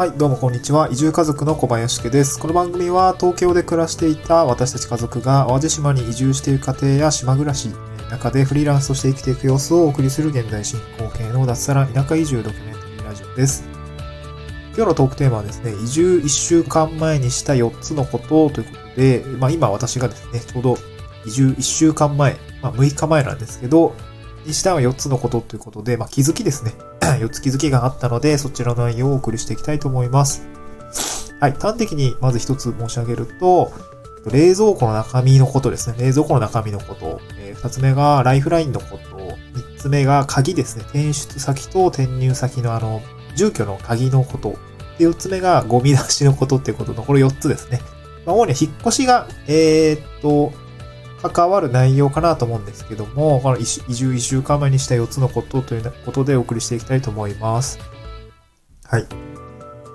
はい、どうもこんにちは。移住家族の小林家です。この番組は東京で暮らしていた私たち家族が淡路島に移住している家庭や島暮らし、中でフリーランスとして生きていく様子をお送りする現在進行形の脱サラ田舎移住ドキュメンタリーラジオです。今日のトークテーマはですね、移住1週間前にした4つのことということで、まあ今私がですね、ちょうど移住1週間前、まあ6日前なんですけど、にした4つのことということで、まあ気づきですね。4つ気づきがあったので、そちらの内容をお送りしていきたいと思います。はい。端的にまず一つ申し上げると、冷蔵庫の中身のことですね。冷蔵庫の中身のこと。えー二つ目がライフラインのこと。三つ目が鍵ですね。転出先と転入先のあの、住居の鍵のこと。で、四つ目がゴミ出しのことっていうことの、これ四つですね。まあ、主に引っ越しが、えーっと、関わる内容かなと思うんですけども、この移住一週間前にした4つのことということでお送りしていきたいと思います。はい。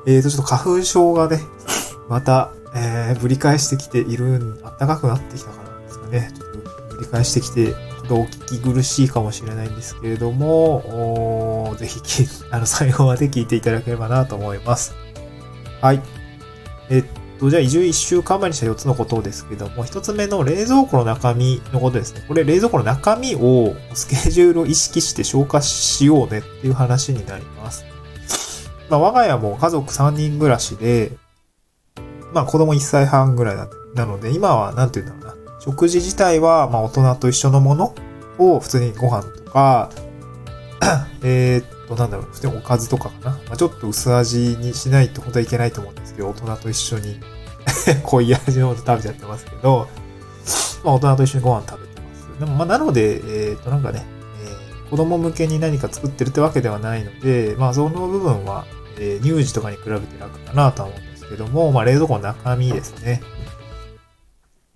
えーと、ちょっと花粉症がね、また、えー、ぶり返してきている、暖かくなってきたからですかね。ちょっとぶり返してきて、ちょっとお聞き苦しいかもしれないんですけれども、おーぜひ、あの、最後まで聞いていただければなと思います。はい。えっ、とじゃあ移住1週間前にした4つのことですけども、1つ目の冷蔵庫の中身のことですね。これ冷蔵庫の中身をスケジュールを意識して消化しようねっていう話になります。まあ我が家も家族3人暮らしで、まあ子供1歳半ぐらいなので、今はなんて言うんだろうな。食事自体はま大人と一緒のものを普通にご飯とか、えっと、なんだろう、普通におかずとかかな。まあ、ちょっと薄味にしないと本当はいけないと思うんですけど、大人と一緒に 濃い味のもの食べちゃってますけど、まあ大人と一緒にご飯食べてます。でもまあなので、えーっとなんかね、えー子供向けに何か作ってるってわけではないので、まあその部分は、えー乳児とかに比べて楽かなとは思うんですけども、まあ冷蔵庫の中身ですね。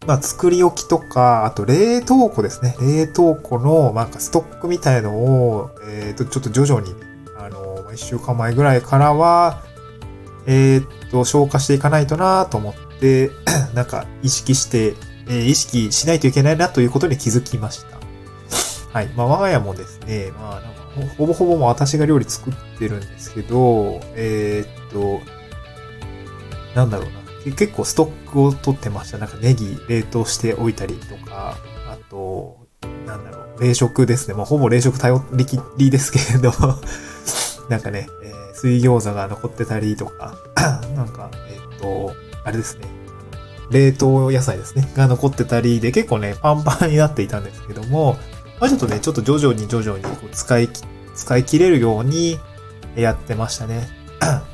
まあ、作り置きとか、あと冷凍庫ですね。冷凍庫の、なんかストックみたいのを、えっ、と、ちょっと徐々に、あの、まあ一週間前ぐらいからは、えっ、と、消化していかないとなと思って、なんか意識して、え意識しないといけないなということに気づきました。はい。まあ、我が家もですね、まあ、なんかほほぼほぼも私が料理作ってるんですけど、えっ、と、なんだろうな。結構ストックを取ってました。なんかネギ冷凍しておいたりとか、あと、なんだろう、冷食ですね。もうほぼ冷食頼りきりですけれど、なんかね、えー水餃子が残ってたりとか、なんか、えっ、と、あれですね。冷凍野菜ですね。が残ってたりで、結構ね、パンパンになっていたんですけども、まあちょっとね、ちょっと徐々に徐々にこう使い、使い切れるようにやってましたね。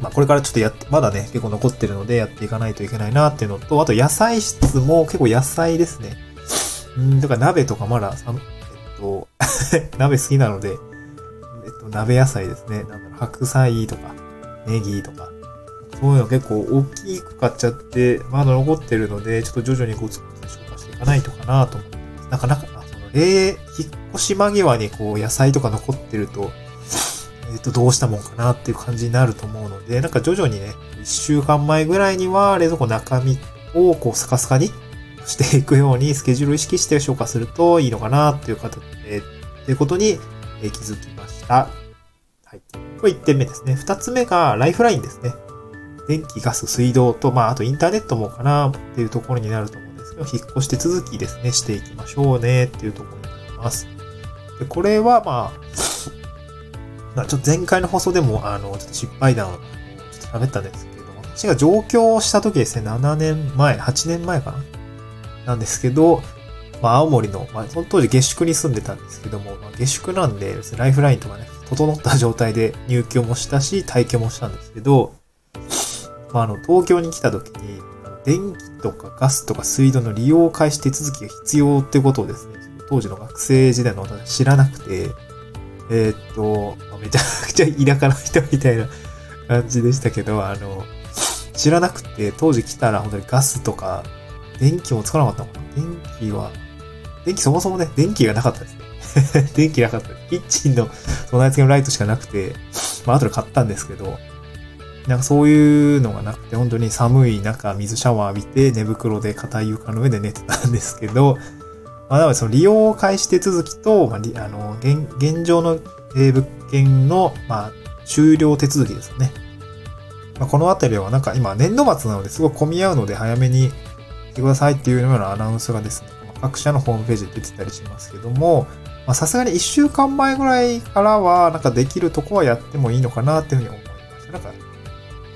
まあこれからちょっとやって、まだね、結構残ってるのでやっていかないといけないなっていうのと、あと野菜室も結構野菜ですね。うん、だから鍋とかまだ、えっと、鍋好きなので、えっと、鍋野菜ですね。なんだろう、白菜とか、ネギとか、そういうの結構大きく買っちゃって、まだ残ってるので、ちょっと徐々にゴツゴツ消化していかないとかなと思ってます。なかなか、あその、冷、引っ越し間際にこう野菜とか残ってると、っ、と、どうしたもんかなっていう感じになると思うので、なんか徐々にね、一週間前ぐらいには冷蔵庫中身をこうスカスカにしていくようにスケジュールを意識して消化するといいのかなっていう形で、っていうことに気づきました。はい。これ1点目ですね。2つ目がライフラインですね。電気、ガス、水道と、まあ、あとインターネットもかなっていうところになると思うんですけど、引っ越し手続きですね、していきましょうねっていうところになります。で、これはまあ、まあ、ちょっと前回の放送でも、あの、ちょっと失敗談を、ちょっと喋ったんですけれども、私が上京した時ですね、7年前、8年前かな？なんですけど、まあ、青森の、まあ、その当時下宿に住んでたんですけども、まあ、下宿なんで、ライフラインとかね、整った状態で入居もしたし、退去もしたんですけど、まあ、あの、東京に来た時に、電気とかガスとか水道の利用開始手続きが必要ってことをですね、当時の学生時代の私は知らなくて、えーっと、めちゃくちゃ田舎の人みたいな感じでしたけど、あの、知らなくて、当時来たら本当にガスとか、電気もつかなかったのかな電気は、電気そもそもね、電気がなかったですね。電気なかったです。キッチンの備え付けのライトしかなくて、まあ後で買ったんですけど、なんかそういうのがなくて、本当に寒い中、水シャワー浴びて、寝袋で硬い床の上で寝てたんですけど、まあ、なのでその利用開始手続きと、まあ、あの、現、現状の、え物件の、まあ、終了手続きですよね。まあ、このあたりはなんか今年度末なのですごく混み合うので早めにしてくださいっていうようなアナウンスがですね、各社のホームページで出てたりしますけども、さすがに1週間前ぐらいからは、なんかできるとこはやってもいいのかなっていうふうに思いました。なんか、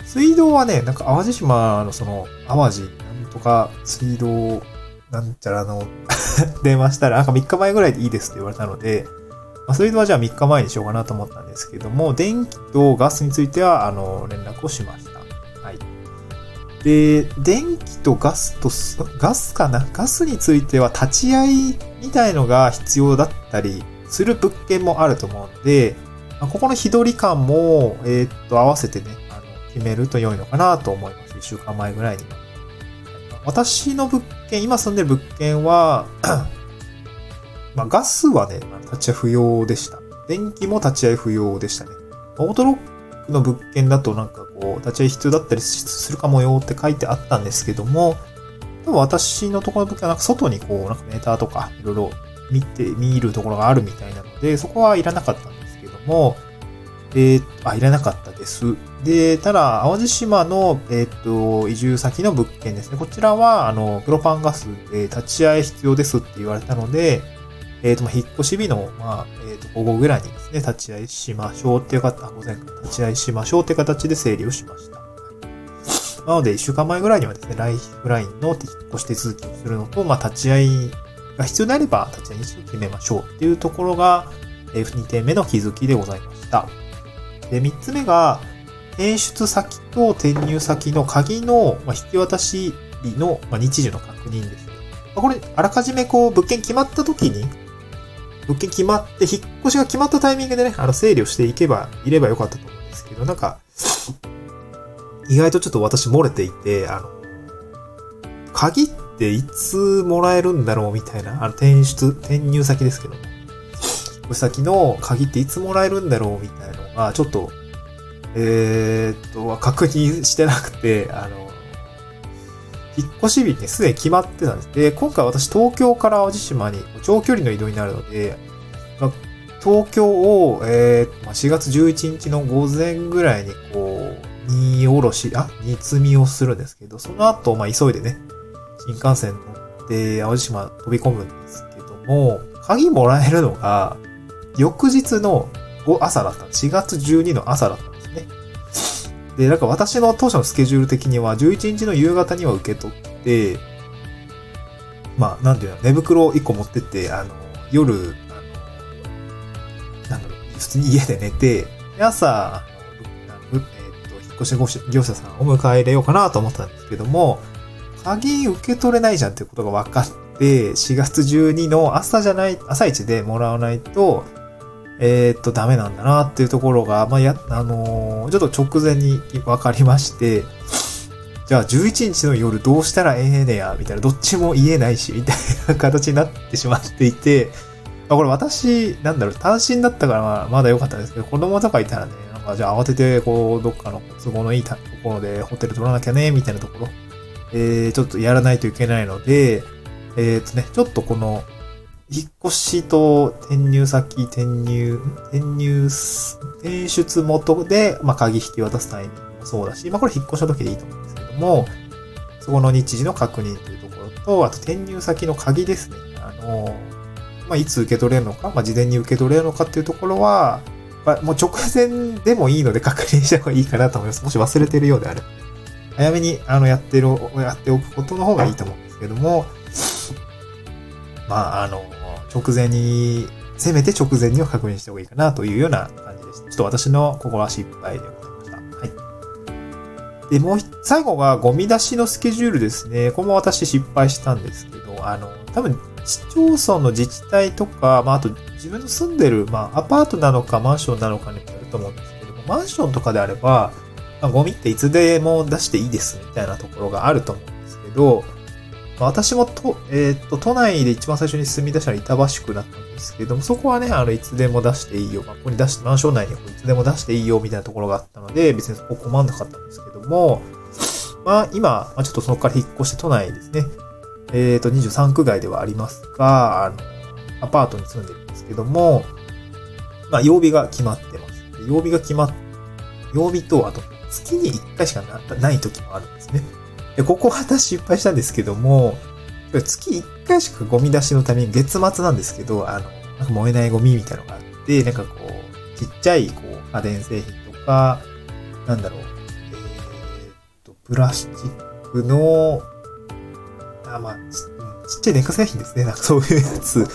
水道はね、なんか淡路島のその、淡路なんとか水道なんちゃらの 電話したら、なんか3日前ぐらいでいいですって言われたので、まあ、水道はじゃあ3日前にしようかなと思ったんですけども、電気とガスについては、あの、連絡をしました。はい。で、電気とガスと、ガスかな？ガスについては立ち会いみたいのが必要だったりする物件もあると思うんで、まあ、ここの日取り感も、えー、っと、合わせてね、あの、決めると良いのかなと思います。1週間前ぐらいに。私の物件、今住んでる物件はまあ、ガスはね、立ち会い不要でした。電気も立ち会い不要でしたね。オートロックの物件だとなんかこう、立ち会い必要だったりするかもよって書いてあったんですけども、でも私のところの物件はなんか外にこう、なんかメーターとかいろいろ見て、見るところがあるみたいなので、そこはいらなかったんですけども、えー、あ、いらなかったです。で、ただ、淡路島の、えっ、と、移住先の物件ですね。こちらは、あの、プロパンガスで立ち会い必要ですって言われたので、えっ、と、ま引っ越し日の、まあ、えっ、と、午後ぐらいにですね、立ち会いしましょうっていう方、午前から立ち会いしましょうっていう形で整理をしました。なので、1週間前ぐらいにはですね、ライフラインの引っ越し手続きをするのと、まあ、立ち会いが必要であれば、立ち会い日を決めましょうっていうところが、え2点目の気づきでございました。で、3つ目が、転出先と転入先の鍵の引き渡し日の日時の確認です。これ、あらかじめこう、物件決まった時に、物件決まって、引っ越しが決まったタイミングでね、あの、整理をしていけば、いればよかったと思うんですけど、なんか、意外とちょっと私漏れていて、あの、鍵っていつもらえるんだろうみたいな、あの、転出、転入先ですけど、引っ越し先の鍵っていつもらえるんだろうみたいなのが、ちょっと、えー、っと、確認してなくて、あの、引っ越し日にすでに決まってたんです。で、今回私東京から淡路島に長距離の移動になるので、まあ、東京を、えー、4月11日の午前ぐらいにこう、荷下ろし、あ、荷積みをするんですけど、その後、まあ、急いでね、新幹線乗って淡路島飛び込むんですけども、鍵もらえるのが、翌日の朝だった。4月12の朝だったんですね。で、なんか私の当初のスケジュール的には、11日の夕方には受け取って、まあ、なんていうの、寝袋を1個持ってって、あの、夜、あの、なんだろう、普通に家で寝て、朝、えっ、と、引っ越し業者さんを迎え入れようかなと思ったんですけども、鍵受け取れないじゃんっていうことが分かって、4月12の朝じゃない、朝一でもらわないと、えー、っと、ダメなんだなっていうところが、まあ、や、あのー、ちょっと直前に分かりまして、じゃあ11日の夜どうしたらええねや、みたいな、どっちも言えないし、みたいな形になってしまっていて、まあ、これ私、なんだろう、単身だったからまあまだ良かったんですけど、子供とかいたらね、なんかじゃあ慌てて、こう、どっかの都合のいいところでホテル取らなきゃね、みたいなところ、えー、ちょっとやらないといけないので、えー、っとね、ちょっとこの、引っ越しと転入先、転入、転入、転出元で、まあ、鍵引き渡すタイミングもそうだし、まあ、これ引っ越した時でいいと思うんですけども、そこの日時の確認というところと、あと転入先の鍵ですね。あの、まあ、いつ受け取れるのか、まあ、事前に受け取れるのかっていうところは、まあ、もう直前でもいいので確認した方がいいかなと思います。もし忘れてるようであれば、早めに、あの、やってる、やっておくことの方がいいと思うんですけども、まあ、あの、直前に、せめて直前には確認した方がいいかなというような感じです。ちょっと私のここは失敗でございました。はい。で、もう最後がゴミ出しのスケジュールですね。これも私失敗したんですけど、あの、多分、市町村の自治体とか、まあ、あと自分の住んでる、まあ、アパートなのかマンションなのかにもよると思うんですけども、マンションとかであれば、まあ、ゴミっていつでも出していいですみたいなところがあると思うんですけど、私もと、えー、っと、都内で一番最初に住み出したのは板橋区だったんですけども、そこはね、あの、いつでも出していいよ。まあ、ここに出して、マンション内にいつでも出していいよ、みたいなところがあったので、別にそこ困んなかったんですけども、まあ、今、まあ、ちょっとそこから引っ越して都内ですね。えー、っと、23区外ではありますが、あの、アパートに住んでるんですけども、まあ、曜日が決まってます。曜日が決まっ、曜日と、あと、月に1回しかない時もあるんですね。で、ここ私失敗したんですけども、月1回しかゴミ出しのために月末なんですけど、あの、なんか燃えないゴミみたいなのがあって、なんかこう、ちっちゃい、こう、家電製品とか、なんだろう、えー、っと、プラスチックの、あ、まあ、ちっちゃい電化製品ですね。なんかそういうやつ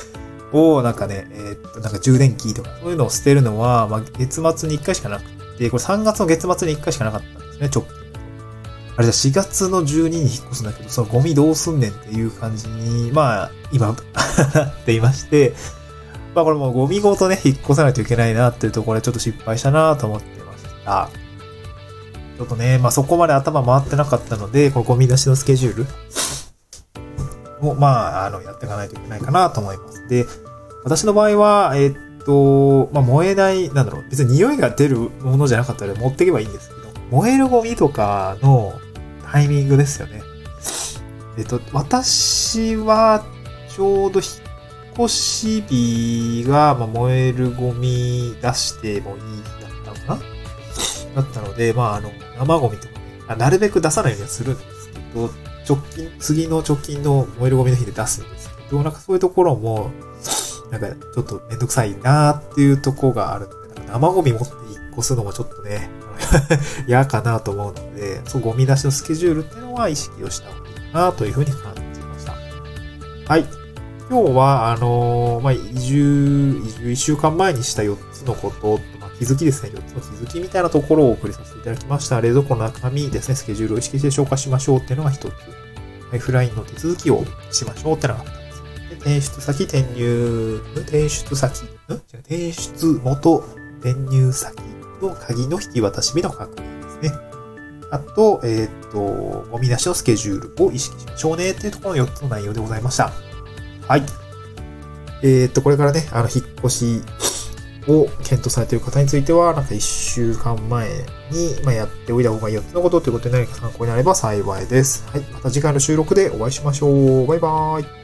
を、なんかね、えー、っと、なんか充電器とか、そういうのを捨てるのは、まあ、月末に1回しかなくて、これ3月の月末に1回しかなかったんですね、直近。あれじゃ4月の12に引っ越すんだけど、そのゴミどうすんねんっていう感じに、まあ、今、なっていまして、まあこれもゴミごとね、引っ越さないといけないなっていうところでちょっと失敗したなと思ってました。ちょっとね、まあそこまで頭回ってなかったので、このゴミ出しのスケジュール を、まあ、あの、やっていかないといけないかなと思います。で、私の場合は、えー、っと、まあ燃えない、なんだろう、別に匂いが出るものじゃなかったら持っていけばいいんですけど、燃えるゴミとかのタイミングですよね。えっと、私は、ちょうど引っ越し日が、まあ、燃えるゴミ出してもいい日だったのかな？だったので、まあ、あの、生ゴミとかねあ、なるべく出さないようにはするんですけど、直近、次の直近の燃えるゴミの日で出すんですけど、なんかそういうところも、なんかちょっとめんどくさいなーっていうところがあるので、生ゴミ持って引っ越すのもちょっとね、嫌かなと思うので、そう、ゴミ出しのスケジュールっていうのは意識をした方がいいかなというふうに感じました。はい。今日は、あのー、まあ、移住、移住1週間前にした4つのこと、まあ、気づきですね。4つの気づきみたいなところをお送りさせていただきました。冷蔵庫の中身ですね、スケジュールを意識して消化しましょうっていうのが1つ。ライフラインの手続きをしましょうってのが2つ。で転出先、転入、転出先、ん？転出元、転入先の鍵の引き渡し日の確認ですね。あと、えっ、と、ゴミ出しのスケジュールを意識しましょうねっていうところの4つの内容でございました。はい。えっ、と、これからね、あの、引っ越しを検討されている方については、なんか1週間前に、まあ、やっておいた方がいい4つのことということで何か参考になれば幸いです。はい。また次回の収録でお会いしましょう。バイバーイ。